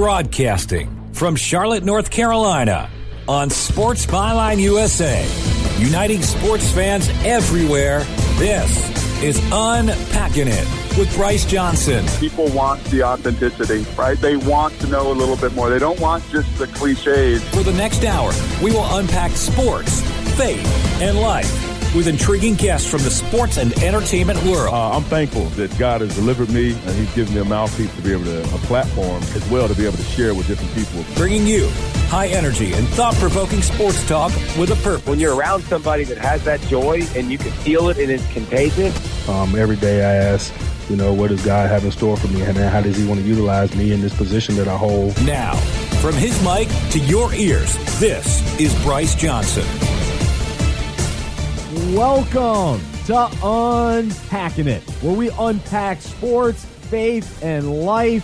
Broadcasting from Charlotte, North Carolina on Sports Byline USA. Uniting sports fans everywhere. This is Unpacking It with Bryce Johnson. People want the authenticity, right? They want to know a little bit more. They don't want just the cliches. For the next hour, we will unpack sports, faith, and life with intriguing guests from the sports and entertainment world. Uh, I'm thankful that God has delivered me and He's given me a mouthpiece to be able to, a platform as well to be able to share with different people. Bringing you high energy and thought provoking sports talk with a purpose. When you're around somebody that has that joy and you can feel it and it's contagious. Um, every day I ask, you know, what does God have in store for me and how does He want to utilize me in this position that I hold? Now, from his mic to your ears, this is Bryce Johnson. Welcome to Unpacking It, where we unpack sports, faith, and life.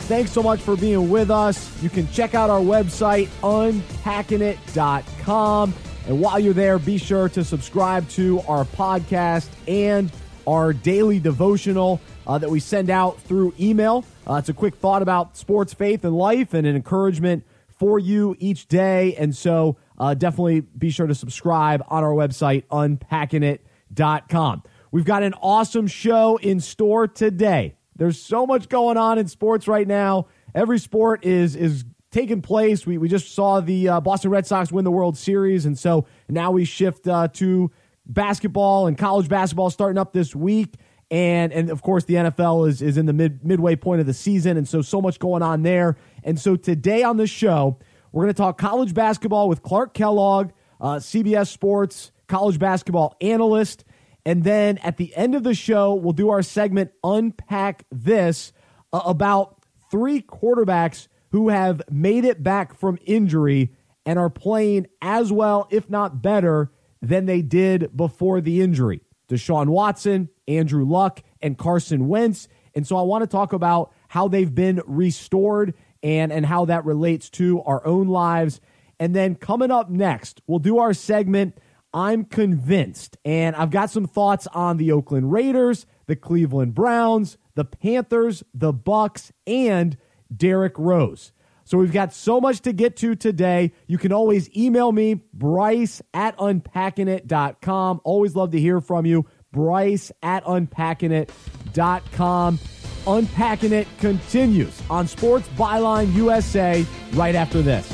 Thanks so much for being with us. You can check out our website, unpackingit.com. And while you're there, be sure to subscribe to our podcast and our daily devotional uh, that we send out through email. Uh, it's a quick thought about sports, faith, and life, and an encouragement for you each day. And so uh, definitely be sure to subscribe on our website, unpackingit.com. We've got an awesome show in store today. There's so much going on in sports right now. Every sport is is taking place. We, we just saw the uh, Boston Red Sox win the World Series, and so now we shift uh, to basketball and college basketball starting up this week. And and of course the NFL is is in the mid midway point of the season, and so so much going on there. And so today on the show, we're going to talk college basketball with Clark Kellogg, uh, CBS Sports college basketball analyst. And then at the end of the show, we'll do our segment Unpack This uh, about three quarterbacks who have made it back from injury and are playing as well, if not better, than they did before the injury. Deshaun Watson, Andrew Luck, and Carson Wentz. And so I want to talk about how they've been restored and and how that relates to our own lives. And then coming up next, we'll do our segment I'm convinced. And I've got some thoughts on the Oakland Raiders, the Cleveland Browns, the Panthers, the Bucs, and Derrick Rose. So we've got so much to get to today. You can always email me, Bryce at unpackingit.com. Always love to hear from you. Bryce at unpackingit.com. Unpacking It continues on Sports Byline USA right after this.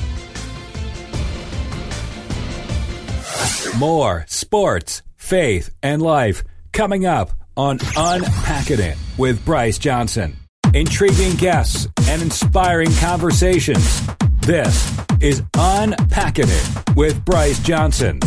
More sports, faith, and life coming up on Unpacking It with Bryce Johnson. Intriguing guests and inspiring conversations. This is Unpacking It with Bryce Johnson.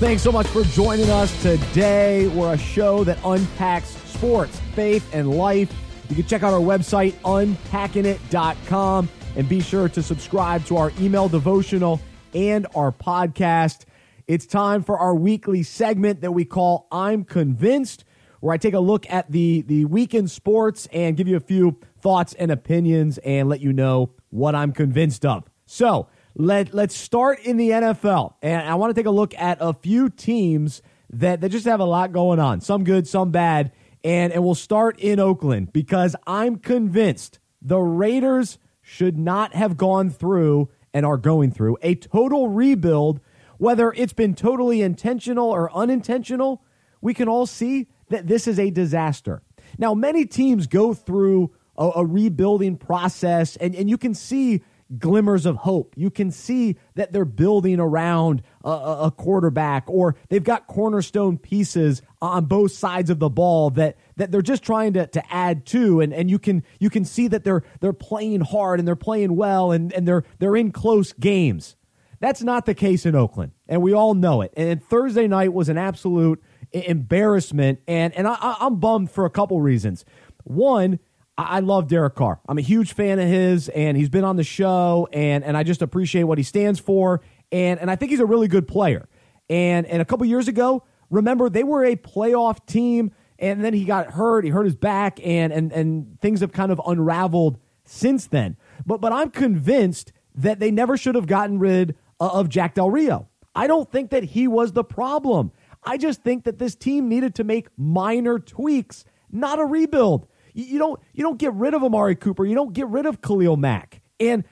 Thanks so much for joining us today. We're a show that unpacks sports, faith, and life. You can check out our website, unpackingit.com, and be sure to subscribe to our email devotional and our podcast. It's time for our weekly segment that we call I'm Convinced, where I take a look at the, the weekend sports and give you a few thoughts and opinions and let you know what I'm convinced of. So, let let's start in the NFL, and I want to take a look at a few teams that that just have a lot going on. Some good, some bad, and and we'll start in Oakland because I'm convinced the Raiders should not have gone through and are going through a total rebuild. Whether it's been totally intentional or unintentional, we can all see that this is a disaster. Now, many teams go through a, a rebuilding process, and, and you can see glimmers of hope. You can see that they're building around a, a, quarterback or they've got cornerstone pieces on both sides of the ball that that they're just trying to, to add to and, and you can you can see that they're they're playing hard and they're playing well and, and they're they're in close games. That's not the case in Oakland, and we all know it. And Thursday night was an absolute embarrassment, and and I, I'm bummed for a couple reasons. One, I love Derek Carr. I'm a huge fan of his, and he's been on the show, and and I just appreciate what he stands for, and and I think he's a really good player. And and a couple years ago, remember they were a playoff team, and then he got hurt. He hurt his back, and and and things have kind of unraveled since then. But but I'm convinced that they never should have gotten rid of Jack Del Rio. I don't think that he was the problem. I just think that this team needed to make minor tweaks, not a rebuild. You don't you don't get rid of Amari Cooper. You don't get rid of Khalil Mack. And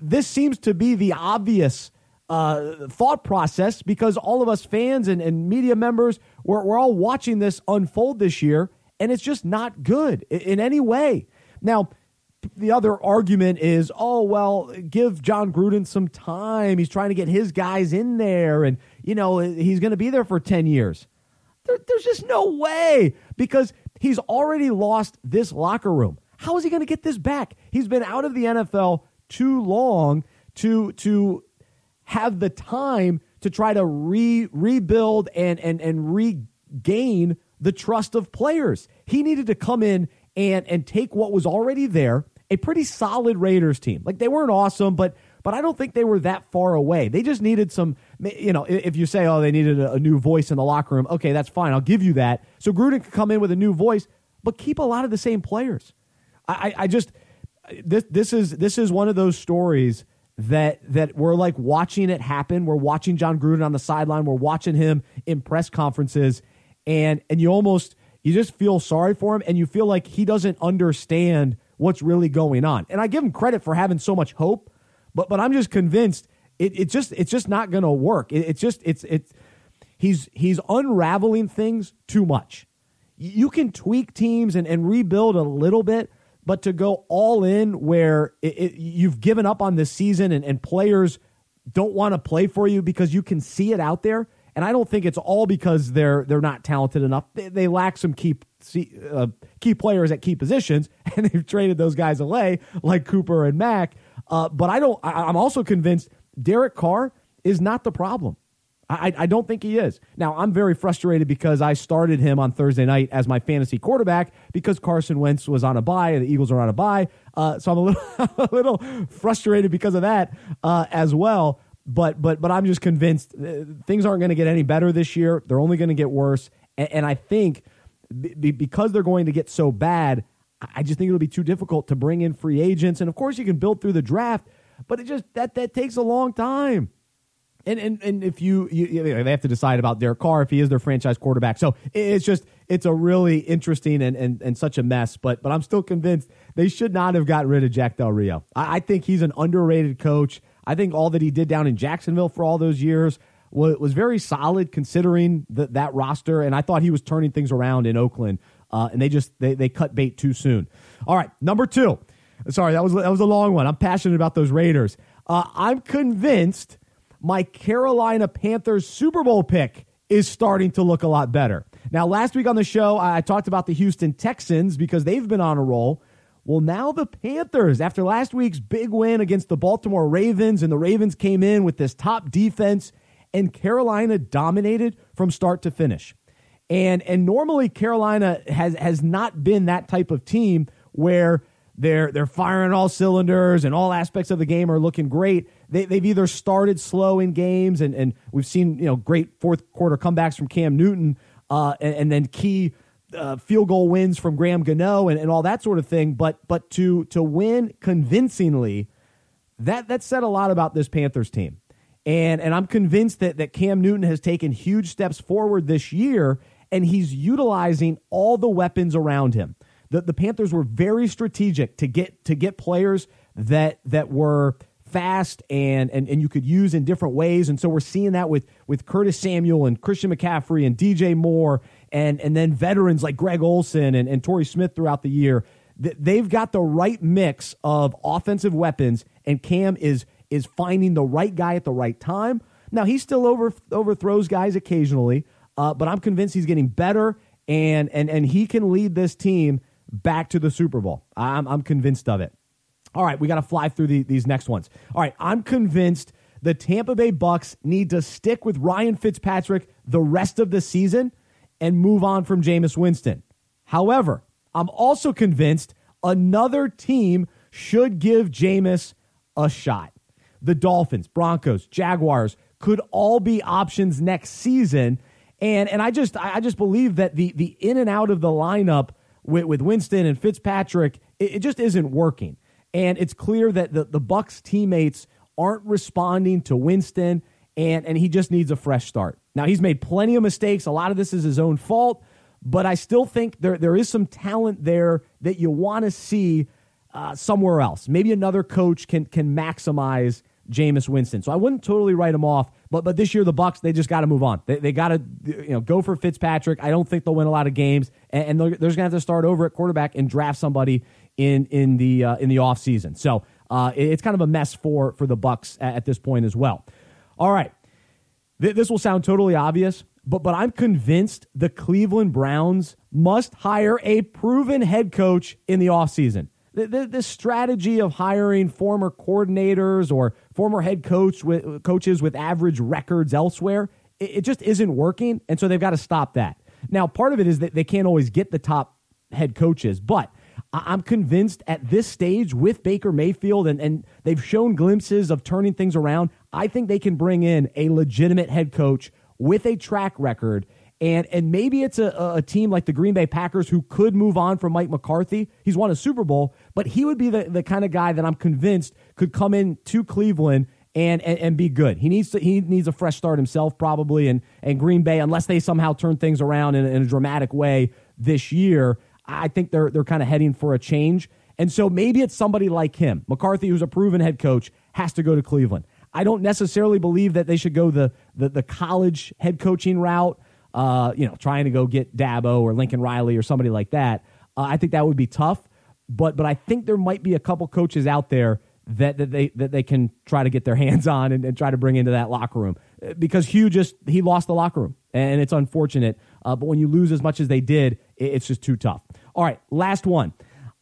this seems to be the obvious uh, thought process because all of us fans and, and media members we're, we're all watching this unfold this year, and it's just not good in, in any way. Now, the other argument is, oh well, give Jon Gruden some time. He's trying to get his guys in there, and you know he's going to be there for ten years. There, there's just no way because he's already lost this locker room. How is he going to get this back? He's been out of the NFL too long to to have the time to try to re rebuild and and and regain the trust of players. He needed to come in and and take what was already there, a pretty solid Raiders team. Like they weren't awesome, but but I don't think they were that far away. They just needed some, you know, if you say, oh, they needed a, new voice in the locker room, okay, that's fine. I'll give you that. So Gruden could come in with a new voice, but keep a lot of the same players. I, I, I just this this is this is one of those stories that that we're like watching it happen. We're watching Jon Gruden on the sideline. We're watching him in press conferences, and and you almost you just feel sorry for him, and you feel like he doesn't understand what's really going on. And I give him credit for having so much hope, but but I'm just convinced it, it just it's just not going to work. It, it's just it's it's he's he's unraveling things too much. You can tweak teams and, and rebuild a little bit, but to go all in where it, it, you've given up on this season and, and players don't want to play for you because you can see it out there. And I don't think it's all because they're they're not talented enough. They, they lack some key uh, key players at key positions, and they've traded those guys away like Cooper and Mack. Uh, but I don't. I, I'm also convinced Derek Carr is not the problem. I, I don't think he is. Now, I'm very frustrated because I started him on Thursday night as my fantasy quarterback because Carson Wentz was on a bye And the Eagles are on a bye. Uh, so I'm a little, a little frustrated because of that uh, as well. But, but, but I'm just convinced uh, things aren't going to get any better this year. They're only going to get worse. And, and I think b- because they're going to get so bad, I just think it'll be too difficult to bring in free agents. And of course, you can build through the draft, but it just that that takes a long time. And, and and if you, you, you they have to decide about Derek Carr if he is their franchise quarterback. So it's just it's a really interesting and, and, and such a mess. But but I'm still convinced they should not have gotten rid of Jack Del Rio. I, I think he's an underrated coach. I think all that he did down in Jacksonville for all those years was, was very solid considering the, that roster. And I thought he was turning things around in Oakland. Uh, and they just they, they cut bait too soon. All right, number two. Sorry, that was that was a long one. I'm passionate about those Raiders. Uh, I'm convinced my Carolina Panthers Super Bowl pick is starting to look a lot better. Now, last week on the show, I talked about the Houston Texans because they've been on a roll. Well, now the Panthers, after last week's big win against the Baltimore Ravens, and the Ravens came in with this top defense, and Carolina dominated from start to finish. And and normally Carolina has has not been that type of team where they're they're firing all cylinders and all aspects of the game are looking great. They, they've either started slow in games and, and we've seen you know great fourth quarter comebacks from Cam Newton uh, and, and, then key uh, field goal wins from Graham Gano and, and all that sort of thing. But but to to win convincingly, that that said a lot about this Panthers team. And and I'm convinced that that Cam Newton has taken huge steps forward this year and he's utilizing all the weapons around him the, the Panthers were very strategic to get to get players that that were fast and, and and you could use in different ways. And so we're seeing that with with Curtis Samuel and Christian McCaffrey and DJ Moore and and then veterans like Greg Olsen and, and Torrey Smith throughout the year. They've got the right mix of offensive weapons, and Cam is is finding the right guy at the right time. Now he still over overthrows guys occasionally, uh, but I'm convinced he's getting better, and and and he can lead this team back to the Super Bowl. I'm, I'm convinced of it. All right, we got to fly through the, these next ones. All right, I'm convinced the Tampa Bay Bucs need to stick with Ryan Fitzpatrick the rest of the season and move on from Jameis Winston. However, I'm also convinced another team should give Jameis a shot. The Dolphins, Broncos, Jaguars could all be options next season. And and I just I just believe that the the in and out of the lineup with, with Winston and Fitzpatrick, it, it just isn't working. And it's clear that the, the Bucs teammates aren't responding to Winston, and, and he just needs a fresh start. Now, he's made plenty of mistakes. A lot of this is his own fault, but I still think there there is some talent there that you want to see uh, somewhere else. Maybe another coach can can maximize Jameis Winston. So I wouldn't totally write him off. But but this year the Bucs they just got to move on. They, they got to you know go for Fitzpatrick. I don't think they'll win a lot of games, and, and they're, they're going to have to start over at quarterback and draft somebody in in the uh, in the off season. So uh, it's kind of a mess for for the Bucs at, at this point as well. All right, Th- this will sound totally obvious, but but I'm convinced the Cleveland Browns must hire a proven head coach in the offseason. The, strategy of hiring former coordinators or former head coach with, coaches with average records elsewhere, it, it just isn't working. And so they've got to stop that. Now, part of it is that they can't always get the top head coaches, but I'm convinced at this stage with Baker Mayfield, and, and they've shown glimpses of turning things around. I think they can bring in a legitimate head coach with a track record and and maybe it's a, a team like the Green Bay Packers who could move on from Mike McCarthy. He's won a Super Bowl, but he would be the, the kind of guy that I'm convinced could come in to Cleveland and, and, and be good. He needs to he needs a fresh start himself probably, and and Green Bay unless they somehow turn things around in, in a dramatic way this year, I think they're they're kind of heading for a change. And so maybe it's somebody like him, McCarthy, who's a proven head coach, has to go to Cleveland. I don't necessarily believe that they should go the the, the college head coaching route uh, you know, trying to go get Dabo or Lincoln Riley or somebody like that. Uh, I think that would be tough. But but I think there might be a couple coaches out there that, that they that they can try to get their hands on and, and try to bring into that locker room uh, because Hue just he lost the locker room and it's unfortunate. Uh, but when you lose as much as they did, it's just too tough. All right, last one.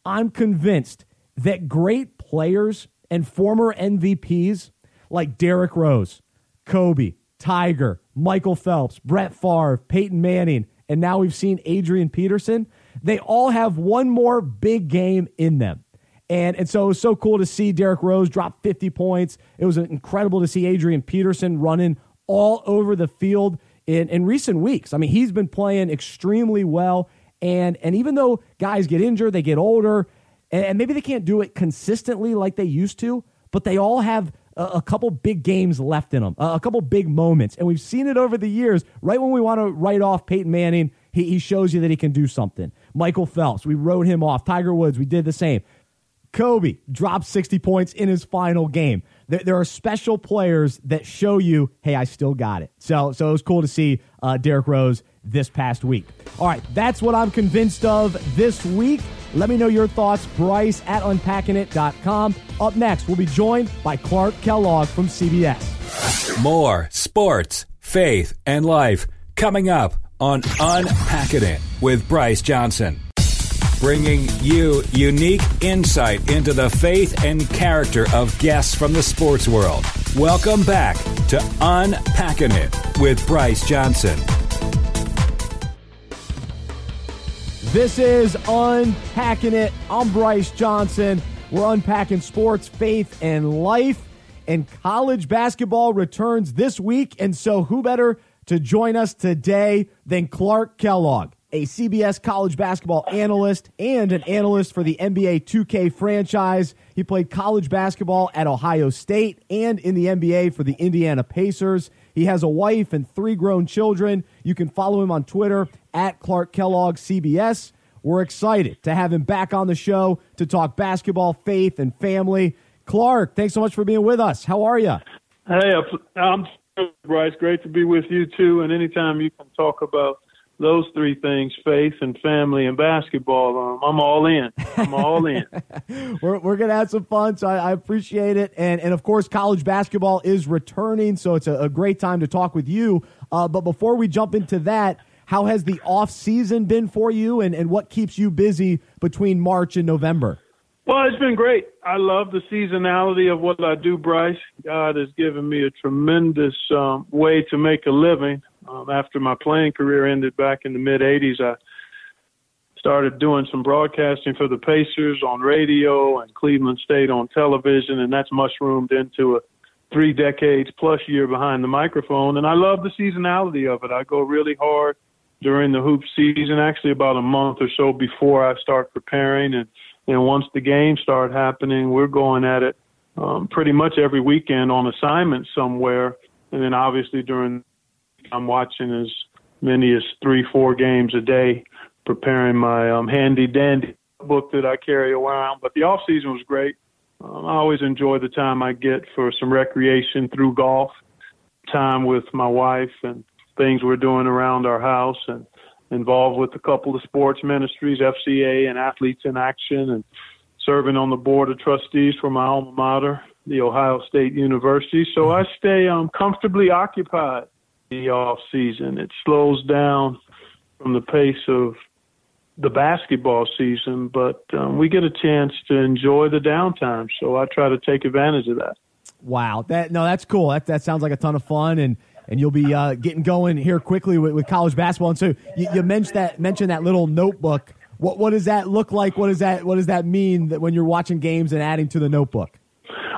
I'm convinced that great players and former MVPs like Derrick Rose, Kobe, Tiger, Michael Phelps, Brett Favre, Peyton Manning, and now we've seen Adrian Peterson. They all have one more big game in them. And, and so it was so cool to see Derrick Rose drop 50 points. It was incredible to see Adrian Peterson running all over the field in, in recent weeks. I mean, he's been playing extremely well. And, and even though guys get injured, they get older, and, and maybe they can't do it consistently like they used to, but they all have a, couple big games left in a, a, couple big moments. And we've seen it over the years. Right when we want to write off Peyton Manning, he, he shows you that he can do something. Michael Phelps, we wrote him off. Tiger Woods, we did the same. Kobe dropped 60 points in his final game. There, there, are special players that show you, hey, I still got it. So, so it was cool to see uh, Derrick Rose this past week. All right, that's what I'm convinced of this week. Let me know your thoughts, Bryce at unpackingit.com. Up next, we'll be joined by Clark Kellogg from CBS. More sports, faith, and life coming up on Unpacking It with Bryce Johnson. Bringing you unique insight into the faith and character of guests from the sports world. Welcome back to Unpacking It with Bryce Johnson. This is Unpacking It. I'm Bryce Johnson. We're unpacking sports, faith, and life. And college basketball returns this week. And so, who better to join us today than Clark Kellogg, a CBS college basketball analyst and an analyst for the NBA 2K franchise. He played college basketball at Ohio State and in the NBA for the Indiana Pacers. He has a wife and three grown children. You can follow him on Twitter at Clark Kellogg CBS. We're excited to have him back on the show to talk basketball, faith, and family. Clark, thanks so much for being with us. How are you? Hey, I'm Bryce. Great to be with you too. And anytime you can talk about those three things faith and family and basketball um, i'm all in i'm all in we're, we're gonna have some fun so I, I, appreciate it and and of course college basketball is returning so it's a, a great time to talk with you uh, but before we jump into that how has the off season been for you and, and what keeps you busy between march and november well, it's been great. I love the seasonality of what I do, Bryce. God has given me a tremendous um, way to make a living. Um, after my playing career ended back in the mid 80s, I started doing some broadcasting for the Pacers on radio and Cleveland State on television, and that's mushroomed into a three decades plus year behind the microphone. And I love the seasonality of it. I go really hard during the hoop season, actually about a month or so before I start preparing and and once the games start happening, we're going at it um, pretty much every weekend on assignment somewhere. And then obviously during, I'm watching as many as three, four games a day preparing my um, handy dandy book that I carry around. But the off season was great. Um, I always enjoy the time I get for some recreation through golf, time with my wife, and things we're doing around our house, and involved with a couple of sports ministries, FCA and Athletes in Action, and serving on the board of trustees for my alma mater, the Ohio State University. So I stay um, comfortably occupied the off season. It slows down from the pace of the basketball season, but um, we get a chance to enjoy the downtime. So I try to take advantage of that. Wow, that no, that's cool. That that sounds like a ton of fun, and and you'll be uh, getting going here quickly with, with, college basketball. And so you, you, mentioned that mentioned that little notebook. What what does that look like? What does that what does that mean that when you're watching games and adding to the notebook?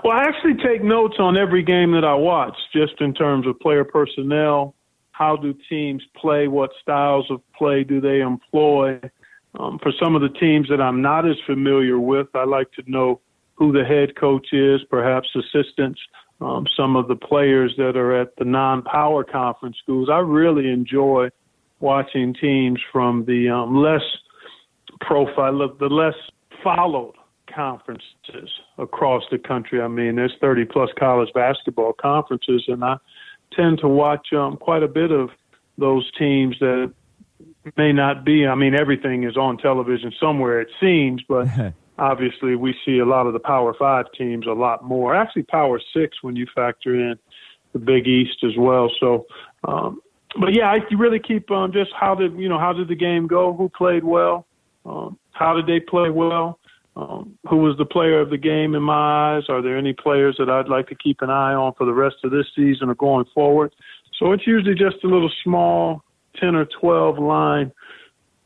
Well, I actually take notes on every game that I watch, just in terms of player personnel. How do teams play? What styles of play do they employ? Um, for some of the teams that I'm not as familiar with, I like to know who the head coach is, perhaps assistants, um, some of the players that are at the non-power conference schools. I really enjoy watching teams from the um, less profile, the less followed conferences across the country. I mean, there's 30 plus college basketball conferences, and I tend to watch um, quite a bit of those teams that may not be. I mean, everything is on television somewhere, it seems, but obviously we see a lot of the Power Five teams a lot more. Actually, Power Six when you factor in the Big East as well. So, um, but yeah, I really keep um, just how did you know how did the game go? Who played well? Um, how did they play well? Um, who was the player of the game in my eyes? Are there any players that I'd like to keep an eye on for the rest of this season or going forward? So it's usually just a little small 10 or 12 line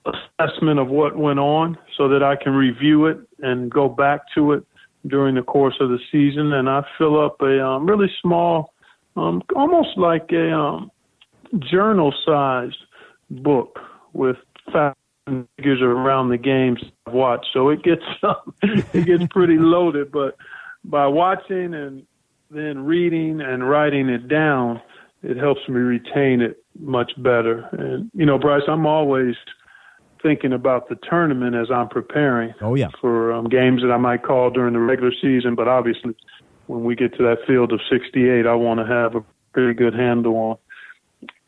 assessment of what went on so that I can review it and go back to it during the course of the season. And I fill up a um, really small, um, almost like a um, journal sized book with facts figures around the games I've watched. So it gets it gets pretty loaded, but by watching and then reading and writing it down, it helps me retain it much better. And you know, Bryce, I'm always thinking about the tournament as I'm preparing. Oh yeah, for um, games that I might call during the regular season. But obviously, when we get to that field of 68, I want to have a pretty good handle on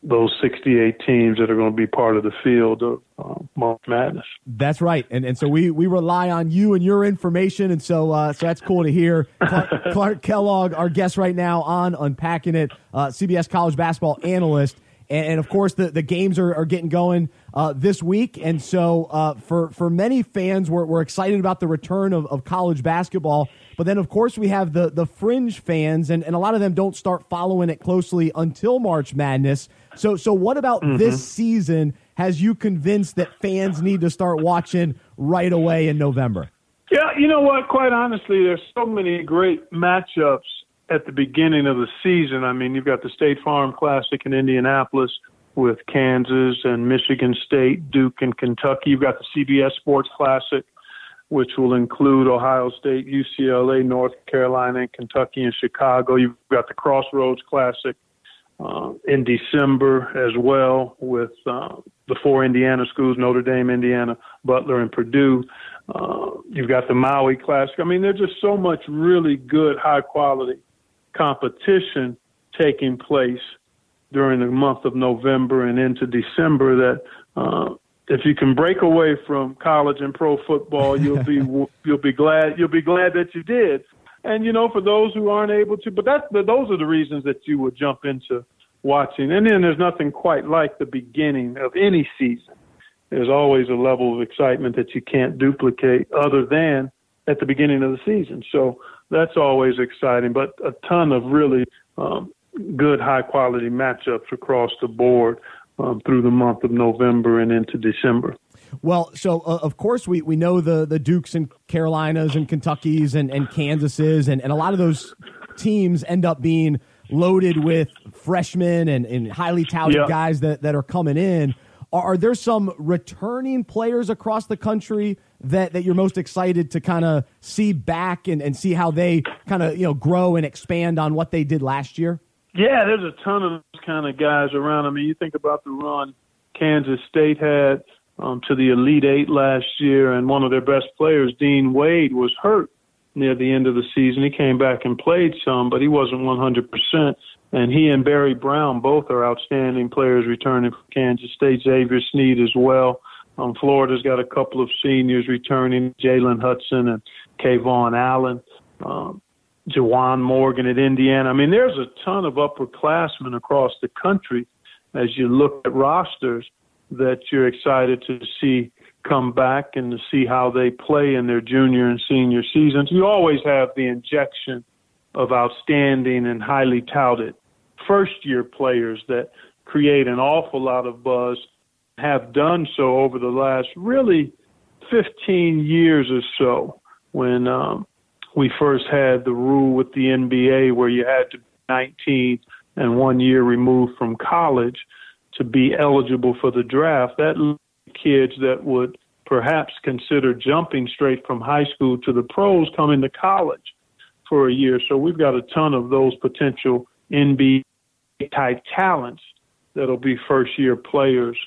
those 68 teams that are going to be part of the field of uh, March Madness. That's right, and and so we we rely on you and your information, and so uh, so that's cool to hear. Clark, Clark, Kellogg, our guest right now on Unpacking It, uh, CBS college basketball analyst. And, and, of course, the, the games are, are getting going uh, this week. And so, uh, for, for many fans, we're, we're excited about the return of, of college basketball. But then, of course, we have the, the fringe fans, and, and a lot of them don't start following it closely until March Madness. So, so what about mm-hmm. this season has you convinced that fans need to start watching right away in November? Yeah, you know what? Quite honestly, there's so many great matchups at the beginning of the season. I mean, you've got the State Farm Classic in Indianapolis with Kansas and Michigan State, Duke and Kentucky. You've got the CBS Sports Classic, which will include Ohio State, UCLA, North Carolina, and Kentucky and Chicago. You've got the Crossroads Classic uh, in December as well with uh, the four Indiana schools Notre Dame, Indiana, Butler, and Purdue. Uh, you've got the Maui Classic. I mean, there's just so much really good, high quality competition taking place during the month of November and into December that uh, if you can break away from college and pro football, you'll be you'll be glad you'll be glad that you did. And you know, for those who aren't able to, but that's those are the reasons that you would jump into watching. And then there's nothing quite like the beginning of any season. There's always a level of excitement that you can't duplicate, other than at the beginning of the season. So that's always exciting. But a ton of really um, good, high quality matchups across the board um, through the month of November and into December. Well, so uh, of course we, we know the the Dukes and Carolinas and Kentuckys and, and Kansases and, and a lot of those teams end up being loaded with freshmen and, and highly touted yep. guys that, that are coming in. Are, are there some returning players across the country that, that you're most excited to kind of see back and, and see how they kind of you know grow and expand on what they did last year? Yeah, there's a ton of those kind of guys around. I mean, you think about the run Kansas State had. um, to the Elite Eight last year, and one of their best players, Dean Wade, was hurt near the end of the season. He came back and played some, but he wasn't 100%. And he and Barry Brown both are outstanding players returning from Kansas State. Xavier Sneed as well. Um, Florida's got a couple of seniors returning, Jalen Hudson and KeVaughn Allen. Um, Juwan Morgan at Indiana. I mean, there's a ton of upperclassmen across the country as you look at rosters that you're excited to see come back and to see how they play in their junior and senior seasons. You always have the injection of outstanding and highly touted first year players that create an awful lot of buzz, have done so over the last really 15 years or so when um, we first had the rule with the NBA where you had to be 19 and one year removed from college to be eligible for the draft. That kids that would perhaps consider jumping straight from high school to the pros coming to college for a year. So we've got a ton of those potential NBA type talents that'll be first year players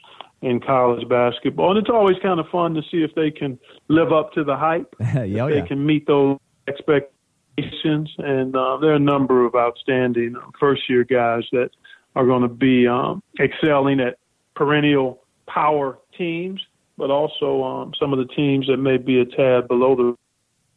in college basketball. And it's always kind of fun to see if they can live up to the hype, yeah, if yeah. they can meet those expectations. And uh, there are a number of outstanding first year guys that are going to be um, excelling at perennial power teams, but also um, some of the teams that may be a tad below the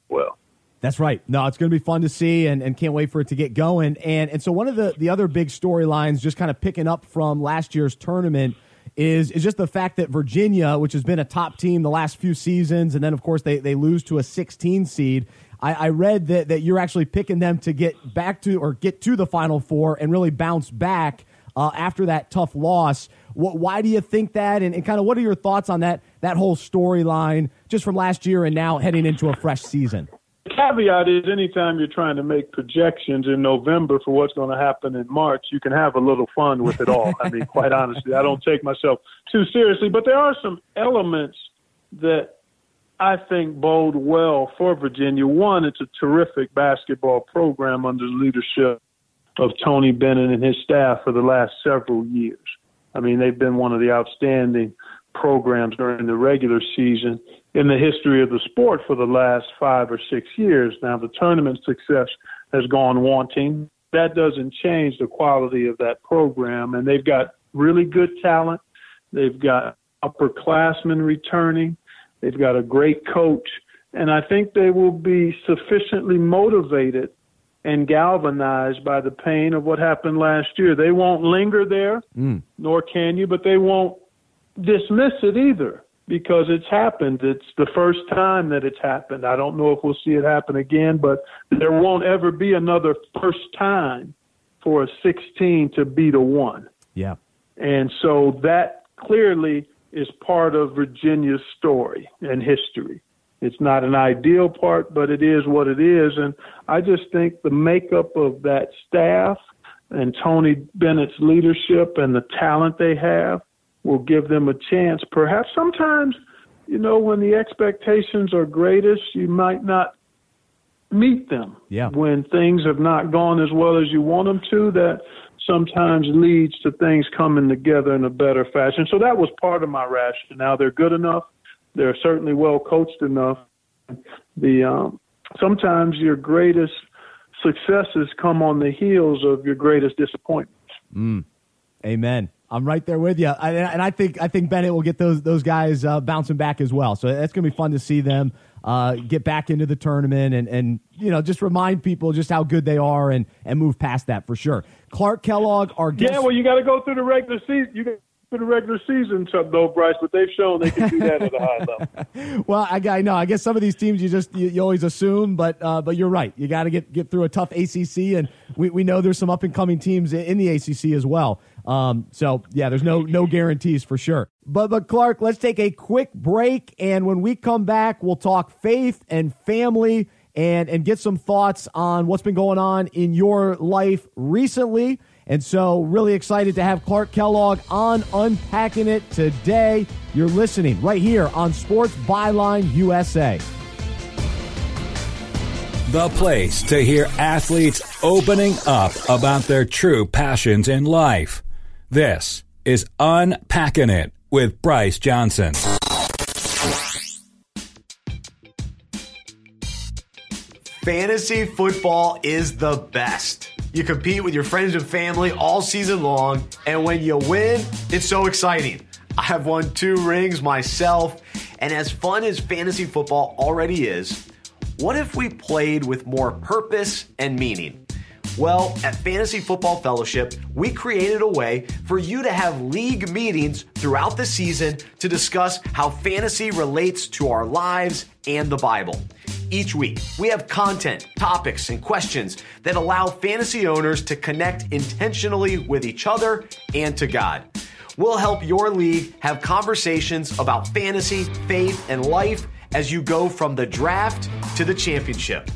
well. That's right. No, it's going to be fun to see, and, and can't wait for it to get going. And and so one of the the other big storylines, just kind of picking up from last year's tournament, is is just the fact that Virginia, which has been a top team the last few seasons, and then of course they they lose to a 16 seed. I, I read that that you're actually picking them to get back to or get to the Final Four and really bounce back uh, after that tough loss. What, why do you think that? And, and kind of what are your thoughts on that that whole storyline just from last year and now heading into a fresh season? The caveat is anytime you're trying to make projections in November for what's going to happen in March, you can have a little fun with it all. I mean, quite honestly, I don't take myself too seriously, but there are some elements that I think bode well for Virginia. One, it's a terrific basketball program under the leadership of Tony Bennett and his staff for the last several years. I mean, they've been one of the outstanding programs during the regular season in the history of the sport for the last five or six years. Now, the tournament success has gone wanting. That doesn't change the quality of that program, and they've got really good talent. They've got upperclassmen returning. They've got a great coach, and I think they will be sufficiently motivated and galvanized by the pain of what happened last year. They won't linger there, mm. nor can you, but they won't dismiss it either because it's happened. It's the first time that it's happened. I don't know if we'll see it happen again, but there won't ever be another first time for a 16 to beat a one. Yeah. And so that clearly is part of Virginia's story and history. It's not an ideal part, but it is what it is. And I just think the makeup of that staff and Tony Bennett's leadership and the talent they have will give them a chance. Perhaps sometimes, you know, when the expectations are greatest, you might not meet them. Yeah. When things have not gone as well as you want them to, that sometimes leads to things coming together in a better fashion. So that was part of my rationale. Now they're good enough. They're certainly well coached enough. The um, sometimes your greatest successes come on the heels of your greatest disappointments. Mm. Amen. I'm right there with you, I, and I think I think Bennett will get those those guys uh, bouncing back as well. So that's going to be fun to see them uh, get back into the tournament and and you know just remind people just how good they are and and move past that for sure. Clark Kellogg, our guest. Yeah, well, you got to go through the regular season. You got for the regular season, though, Bryce, but they've shown they can do that at a high level. well, I, I know. I guess some of these teams you just you, you always assume, but uh, but you're right. You got to get get through a tough ACC, and we, we know there's some up and coming teams in the ACC as well. Um, so yeah, there's no no guarantees for sure. But but Clark, let's take a quick break, and when we come back, we'll talk faith and family, and and get some thoughts on what's been going on in your life recently. And so, really excited to have Clark Kellogg on Unpacking It today. You're listening right here on Sports Byline USA. The place to hear athletes opening up about their true passions in life. This is Unpacking It with Bryce Johnson. Fantasy football is the best. You compete with your friends and family all season long, and when you win, it's so exciting. I have won two rings myself, and as fun as fantasy football already is, what if we played with more purpose and meaning? Well, at Fantasy Football Fellowship, we created a way for you to have league meetings throughout the season to discuss how fantasy relates to our lives and the Bible. Each week, we have content, topics, and questions that allow fantasy owners to connect intentionally with each other and to God. We'll help your league have conversations about fantasy, faith, and life as you go from the draft to the championship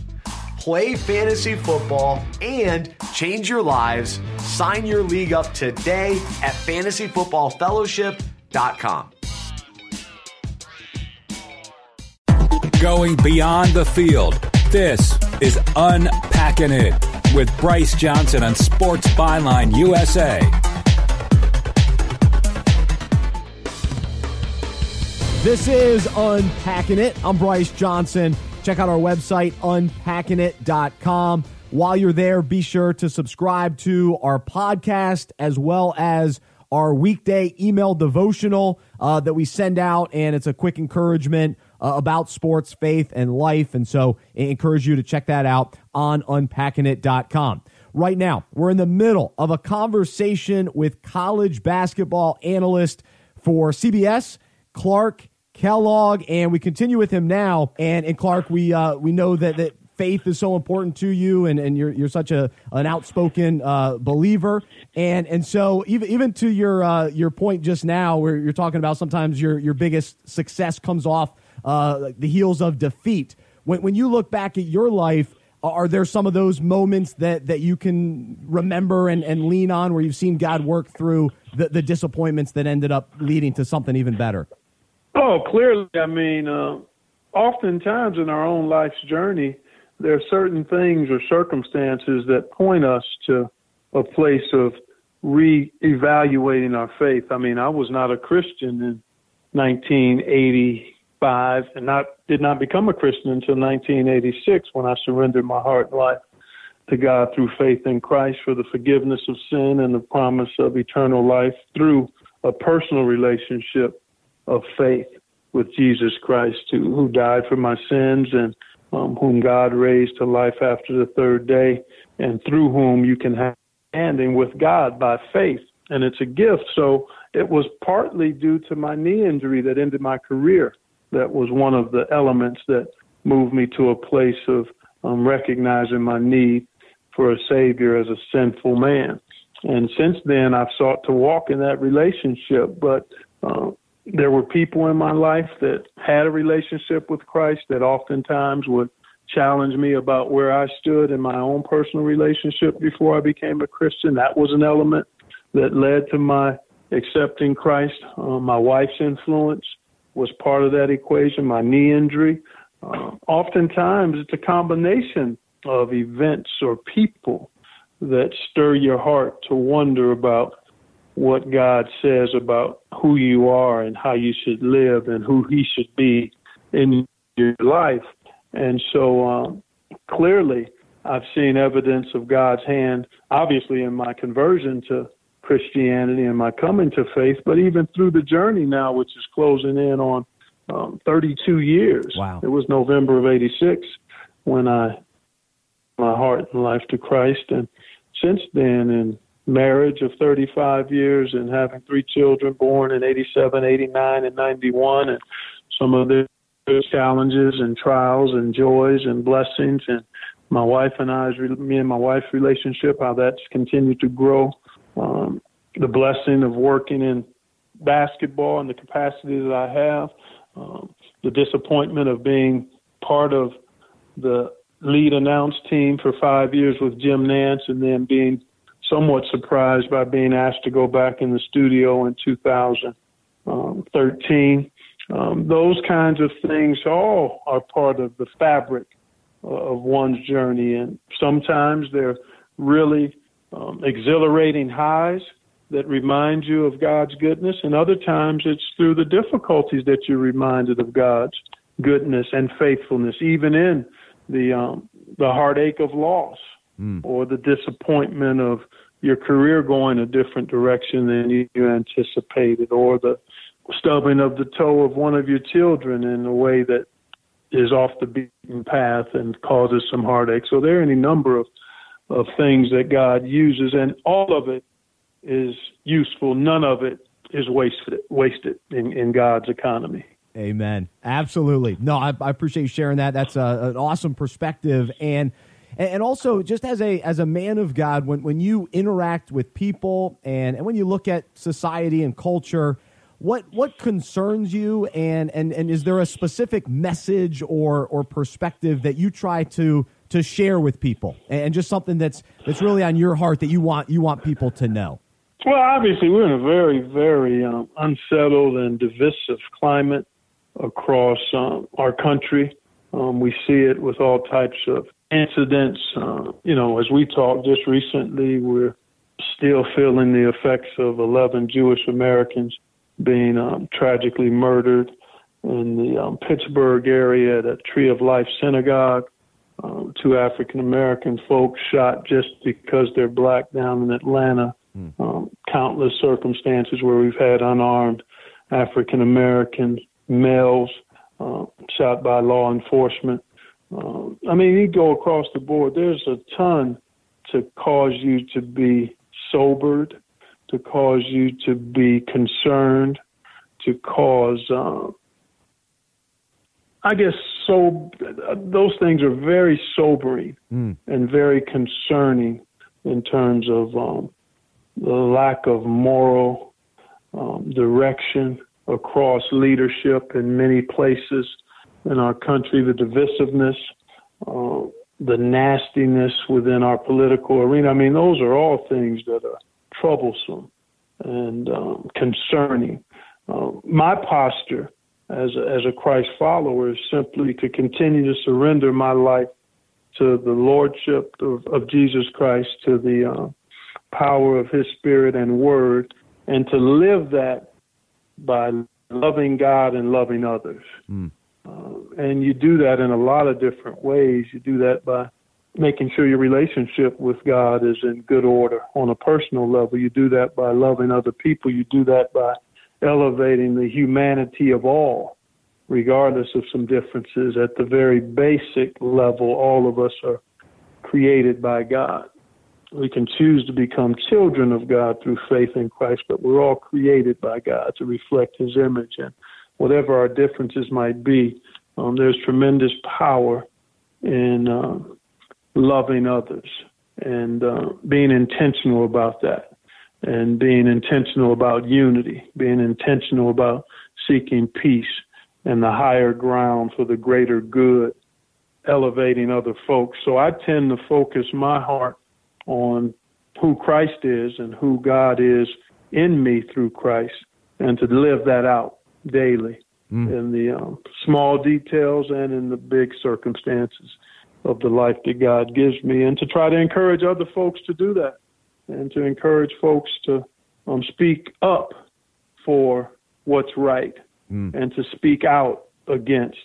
play fantasy football, and change your lives. Sign your league up today at fantasyfootballfellowship.com. Going beyond the field. This is Unpacking It with Bryce Johnson on Sports Byline USA. This is Unpacking It. I'm Bryce Johnson. Check out our website, unpackingit.com. While you're there, be sure to subscribe to our podcast as well as our weekday email devotional uh, that we send out. And it's a quick encouragement uh, about sports, faith, and life. And so I encourage you to check that out on unpackingit.com. Right now, we're in the middle of a conversation with college basketball analyst for CBS, Clark Kellogg, and we continue with him now. And and Clark, we uh, we know that that faith is so important to you, and, and you're you're such a an outspoken uh, believer, and and so even even to your uh, your point just now, where you're talking about sometimes your your biggest success comes off uh, the heels of defeat. When when you look back at your life. Are there some of those moments that, that you can remember and, and lean on where you've seen God work through the, the disappointments that ended up leading to something even better? Oh, clearly. I mean, uh, oftentimes in our own life's journey, there are certain things or circumstances that point us to a place of re-evaluating our faith. I mean, I was not a Christian in 1985 and not did not become a Christian until 1986 when I surrendered my heart and life to God through faith in Christ for the forgiveness of sin and the promise of eternal life through a personal relationship of faith with Jesus Christ, who, who died for my sins and um, whom God raised to life after the third day, and through whom you can have standing with God by faith. And it's a gift. So it was partly due to my knee injury that ended my career. That was one of the elements that moved me to a place of um, recognizing my need for a Savior as a sinful man. And since then, I've sought to walk in that relationship. But uh, there were people in my life that had a relationship with Christ that oftentimes would challenge me about where I stood in my own personal relationship before I became a Christian. That was an element that led to my accepting Christ. Uh, my wife's influence was part of that equation, my knee injury. Uh, oftentimes, it's a combination of events or people that stir your heart to wonder about what God says about who you are and how you should live and who He should be in your life. And so um, clearly, I've seen evidence of God's hand, obviously, in my conversion to Christianity and my coming to faith, but even through the journey now, which is closing in on um, 32 years. Wow. It was November of 86 when I my heart and life to Christ. And since then, in marriage of 35 years and having three children born in 87, 89, and 91, and some of the challenges and trials and joys and blessings, and my wife and I's, me and my wife's relationship, how that's continued to grow. Um, the blessing of working in basketball and the capacity that I have, um, the disappointment of being part of the lead announce team for five years with Jim Nantz, and then being somewhat surprised by being asked to go back in the studio in 2013. Um, those kinds of things all are part of the fabric of one's journey, and sometimes they're really um, exhilarating highs that remind you of God's goodness, and other times it's through the difficulties that you're reminded of God's goodness and faithfulness, even in the um, the heartache of loss mm. or the disappointment of your career going a different direction than you anticipated or the stubbing of the toe of one of your children in a way that is off the beaten path and causes some heartache. So there are any number of of things that God uses, and all of it is useful. None of it is wasted wasted in, in God's economy. Amen. Absolutely. No, I, I appreciate you sharing that. That's a, an awesome perspective, and and also just as a as a man of God, when when you interact with people and and when you look at society and culture what what concerns you and and and is there a specific message or or perspective that you try to to share with people and just something that's that's really on your heart that you want you want people to know. Well obviously we're in a very very um, unsettled and divisive climate across um, our country. Um, we see it with all types of incidents. Uh, you know as we talked just recently we're still feeling the effects of 11 jewish americans being um, tragically murdered in the um, Pittsburgh area at a Tree of Life synagogue. Um, two African American folks shot just because they're black down in Atlanta. Mm. Um, countless circumstances where we've had unarmed African American males uh, shot by law enforcement. Uh, I mean, you go across the board. There's a ton to cause you to be sobered to cause you to be concerned, to cause, uh, I guess, so those things are very sobering mm. and very concerning in terms of um, the lack of moral um, direction across leadership in many places in our country, the divisiveness, uh, the nastiness within our political arena. I mean, those are all things that are troublesome and um, concerning. Uh, my posture as a, as a Christ follower is simply to continue to surrender my life to the lordship of, of Jesus Christ, to the uh, power of His Spirit and Word, and to live that by loving God and loving others. Mm. Uh, and you do that in a lot of different ways. You do that by making sure your relationship with God is in good order on a personal level. You do that by loving other people. You do that by elevating the humanity of all, regardless of some differences. At the very basic level, all of us are created by God. We can choose to become children of God through faith in Christ, but we're all created by God to reflect His image. And whatever our differences might be, um, there's tremendous power in um, loving others and uh, being intentional about that and being intentional about unity, being intentional about seeking peace and the higher ground for the greater good, elevating other folks. So I tend to focus my heart on who Christ is and who God is in me through Christ and to live that out daily mm. in the um, small details and in the big circumstances of the life that God gives me, and to try to encourage other folks to do that, and to encourage folks to um, speak up for what's right, mm. and to speak out against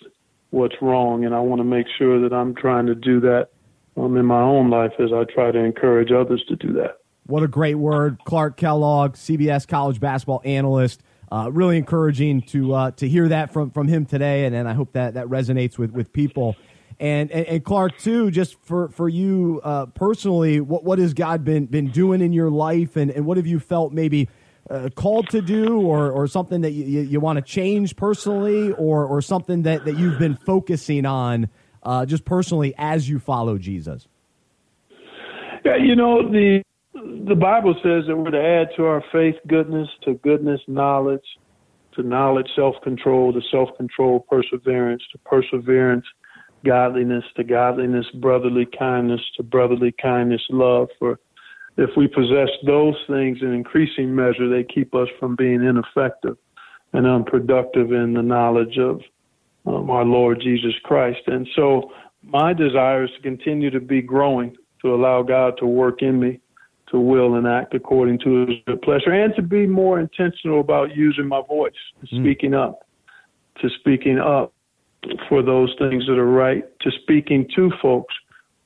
what's wrong. And I want to make sure that I'm trying to do that um, in my own life as I try to encourage others to do that. What a great word, Clark Kellogg, CBS college basketball analyst. Uh, really encouraging to uh, to hear that from, from him today, and, and I hope that that resonates with, with people. And, and, and Clark too, just for for you uh, personally, what what has God been been doing in your life, and, and what have you felt maybe uh, called to do, or or something that you, you, want to change personally, or or something that, that you've been focusing on uh, just personally as you follow Jesus? Yeah, you know the the Bible says that we're to add to our faith goodness, to goodness knowledge, to knowledge self control, to self control perseverance, to perseverance godliness to godliness, brotherly kindness to brotherly kindness, love. For if we possess those things in increasing measure, they keep us from being ineffective and unproductive in the knowledge of um, our Lord Jesus Christ. And so my desire is to continue to be growing, to allow God to work in me, to will and act according to his pleasure, and to be more intentional about using my voice, mm. speaking up, to speaking up for those things that are right, to speaking to folks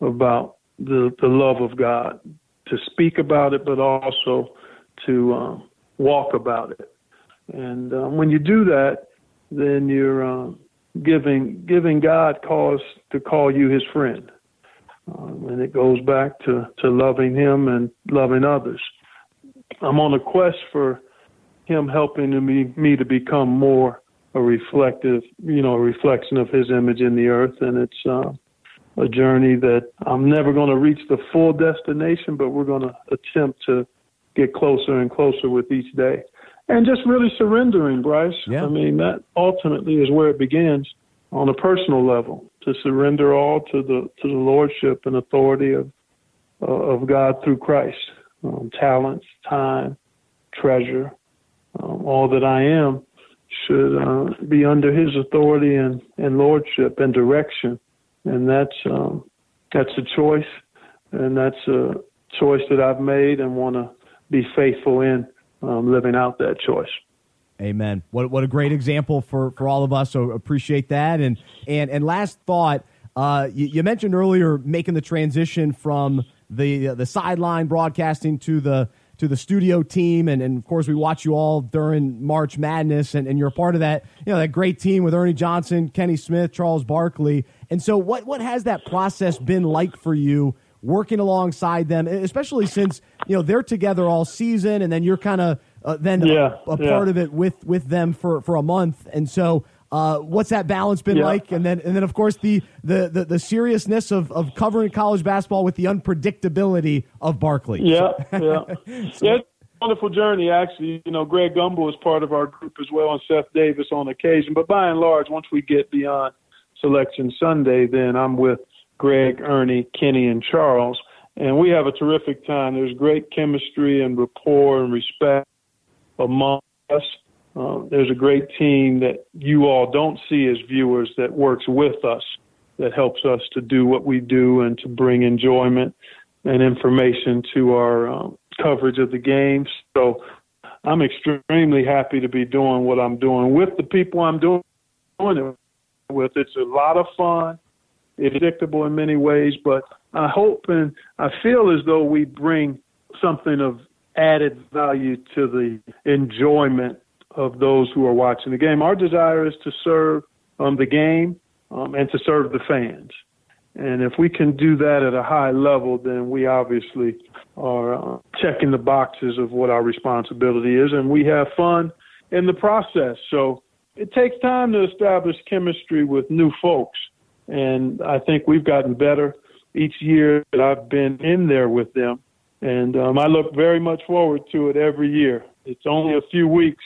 about the the love of God, to speak about it, but also to um, walk about it. And um, when you do that, then you're um, giving giving God cause to call you His friend, um, and it goes back to to loving Him and loving others. I'm on a quest for Him helping me me to become more a reflective, you know, a reflection of His image in the earth, and it's. Uh, a journey that I'm never going to reach the full destination, but we're going to attempt to get closer and closer with each day. And just really surrendering, Bryce. Yeah. I mean, that ultimately is where it begins on a personal level to surrender all to the to the lordship and authority of uh, of God through Christ. Um, talents, time, treasure, um, all that I am should uh, be under His authority and, and lordship and direction and that's um, that's a choice, and that's a choice that I've made and want to be faithful in um, living out that choice. Amen. What what a great example for for all of us. So appreciate that. And and and last thought, uh, you, you mentioned earlier making the transition from the the sideline broadcasting to the to the studio team and, and of course we watch you all during March Madness and, and you're a part of that you know that great team with Ernie Johnson, Kenny Smith, Charles Barkley. And so what what has that process been like for you working alongside them, especially since you know they're together all season and then you're kind of uh, then yeah, a, a yeah. part of it with with them for for a month. And so uh, what's that balance been Yeah. like? And then and then of course the the the, the seriousness of, of covering college basketball with the unpredictability of Barkley. Yeah, yeah, yeah. It's a wonderful journey, actually. You know, Greg Gumbel is part of our group as well, and Seth Davis on occasion. But by and large, once we get beyond Selection Sunday, then I'm with Greg, Ernie, Kenny, and Charles, and we have a terrific time. There's great chemistry and rapport and respect among us. Uh, there's a great team that you all don't see as viewers that works with us, that helps us to do what we do and to bring enjoyment and information to our um, coverage of the games. So I'm extremely happy to be doing what I'm doing with the people I'm doing it with. It's a lot of fun. It's predictable in many ways, but I hope and I feel as though we bring something of added value to the enjoyment of those who are watching the game. Our desire is to serve um, the game um, and to serve the fans. And if we can do that at a high level, then we obviously are uh, checking the boxes of what our responsibility is, and we have fun in the process. So it takes time to establish chemistry with new folks, and I think we've gotten better each year that I've been in there with them, and um, I look very much forward to it every year. It's only a few weeks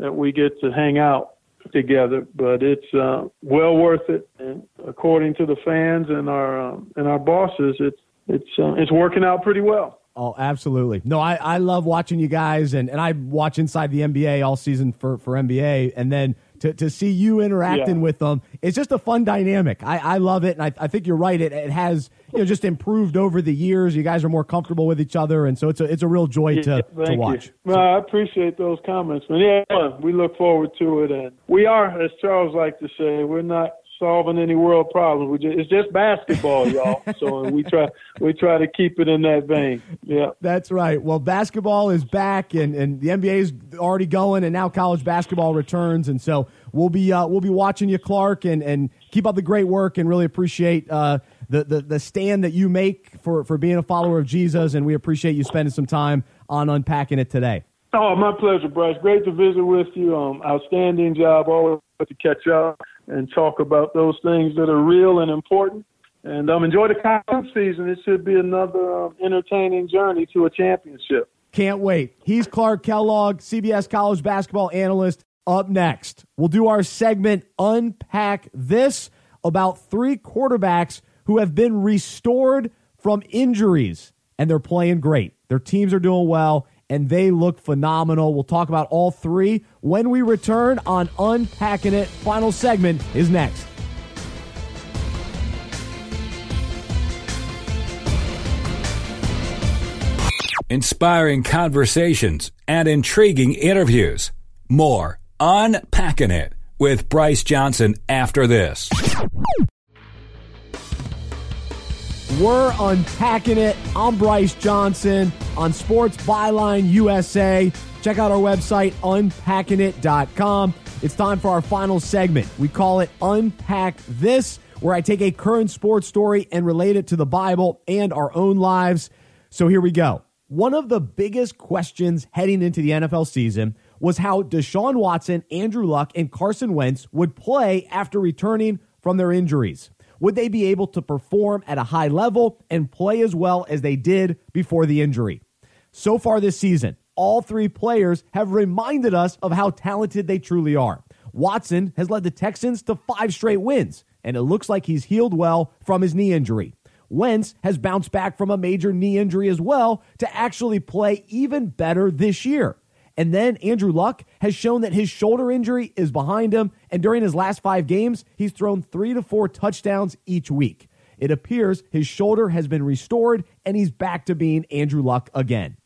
that we get to hang out together, but it's uh, well worth it. And according to the fans and our um, and our bosses, it's it's uh, it's working out pretty well. Oh, absolutely. No, I, I love watching you guys, and, and I watch Inside the NBA all season for, for NBA, and then to, to see you interacting Yeah. with them, it's just a fun dynamic. I, I love it, and I, I think you're right. It, it has you know just improved over the years. You guys are more comfortable with each other, and so it's a it's a real joy to, Yeah, to thank watch. You. No, I appreciate those comments, man. Yeah, we look forward to it, and we are, as Charles likes to say, we're not solving any world problems. We just, it's just basketball, y'all. so we try we try to keep it in that vein. Yeah. That's right. Well, basketball is back, and, and the NBA is already going, and now college basketball returns, and so we'll be uh, we'll be watching you, Clark, and, and keep up the great work, and really appreciate uh, the, the the stand that you make for for being a follower of Jesus, and we appreciate you spending some time on unpacking it today. Oh, my pleasure, Bryce. Great to visit with you. Um, outstanding job. Always good to catch up and talk about those things that are real and important. And um, enjoy the college season. It should be another um, entertaining journey to a championship. Can't wait. He's Clark Kellogg, CBS college basketball analyst. Up next, we'll do our segment Unpack This about three quarterbacks who have been restored from injuries and they're playing great. Their teams are doing well and they look phenomenal. We'll talk about all three when we return on Unpacking It. Final segment is next. inspiring conversations, and intriguing interviews. More Unpacking It with Bryce Johnson after this. We're unpacking it. I'm Bryce Johnson on Sports Byline USA. Check out our website, unpackingit.com. It's time for our final segment. We call it Unpack This, where I take a current sports story and relate it to the Bible and our own lives. So here we go. One of the biggest questions heading into the NFL season was how Deshaun Watson, Andrew Luck, and Carson Wentz would play after returning from their injuries. Would they be able to perform at a high level and play as well as they did before the injury? So far this season, all three players have reminded us of how talented they truly are. Watson has led the Texans to five straight wins, and it looks like he's healed well from his knee injury. Wentz has bounced back from a major knee injury as well to actually play even better this year. And then Andrew Luck has shown that his shoulder injury is behind him. And during his last five games, he's thrown three to four touchdowns each week. It appears his shoulder has been restored and he's back to being Andrew Luck again.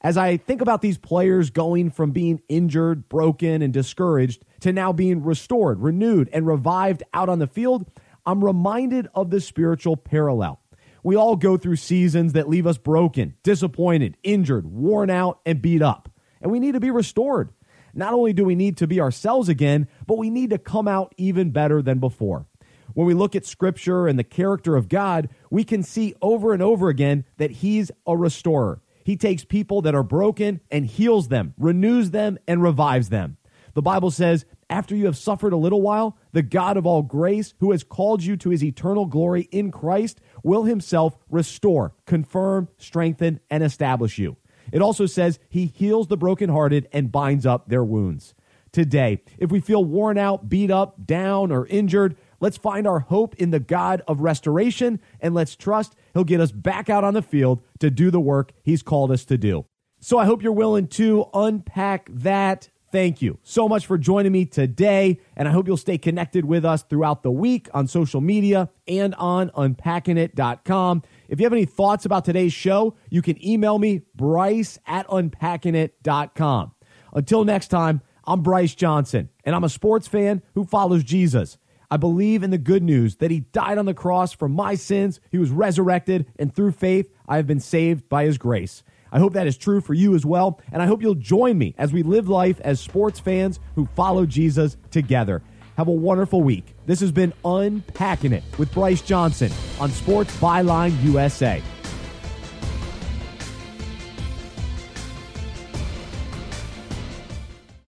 As I think about these players going from being injured, broken, and discouraged to now being restored, renewed, and revived out on the field, I'm reminded of the spiritual parallel. We all go through seasons that leave us broken, disappointed, injured, worn out, and beat up and we need to be restored. Not only do we need to be ourselves again, but we need to come out even better than before. When we look at Scripture and the character of God, we can see over and over again that He's a restorer. He takes people that are broken and heals them, renews them, and revives them. The Bible says, after you have suffered a little while, the God of all grace, who has called you to his eternal glory in Christ, will himself restore, confirm, strengthen, and establish you. It also says he heals the brokenhearted and binds up their wounds. Today, if we feel worn out, beat up, down, or injured, let's find our hope in the God of restoration and let's trust he'll get us back out on the field to do the work he's called us to do. So I hope you're willing to unpack that. Thank you so much for joining me today, and I hope you'll stay connected with us throughout the week on social media and on unpackingit.com. If you have any thoughts about today's show, you can email me, bryce at unpackingit.com. Until next time, I'm Bryce Johnson, and I'm a sports fan who follows Jesus. I believe in the good news that he died on the cross for my sins, he was resurrected, and through faith, I have been saved by his grace. I hope that is true for you as well, and I hope you'll join me as we live life as sports fans who follow Jesus together. Have a wonderful week. This has been Unpacking It with Bryce Johnson on Sports Byline USA.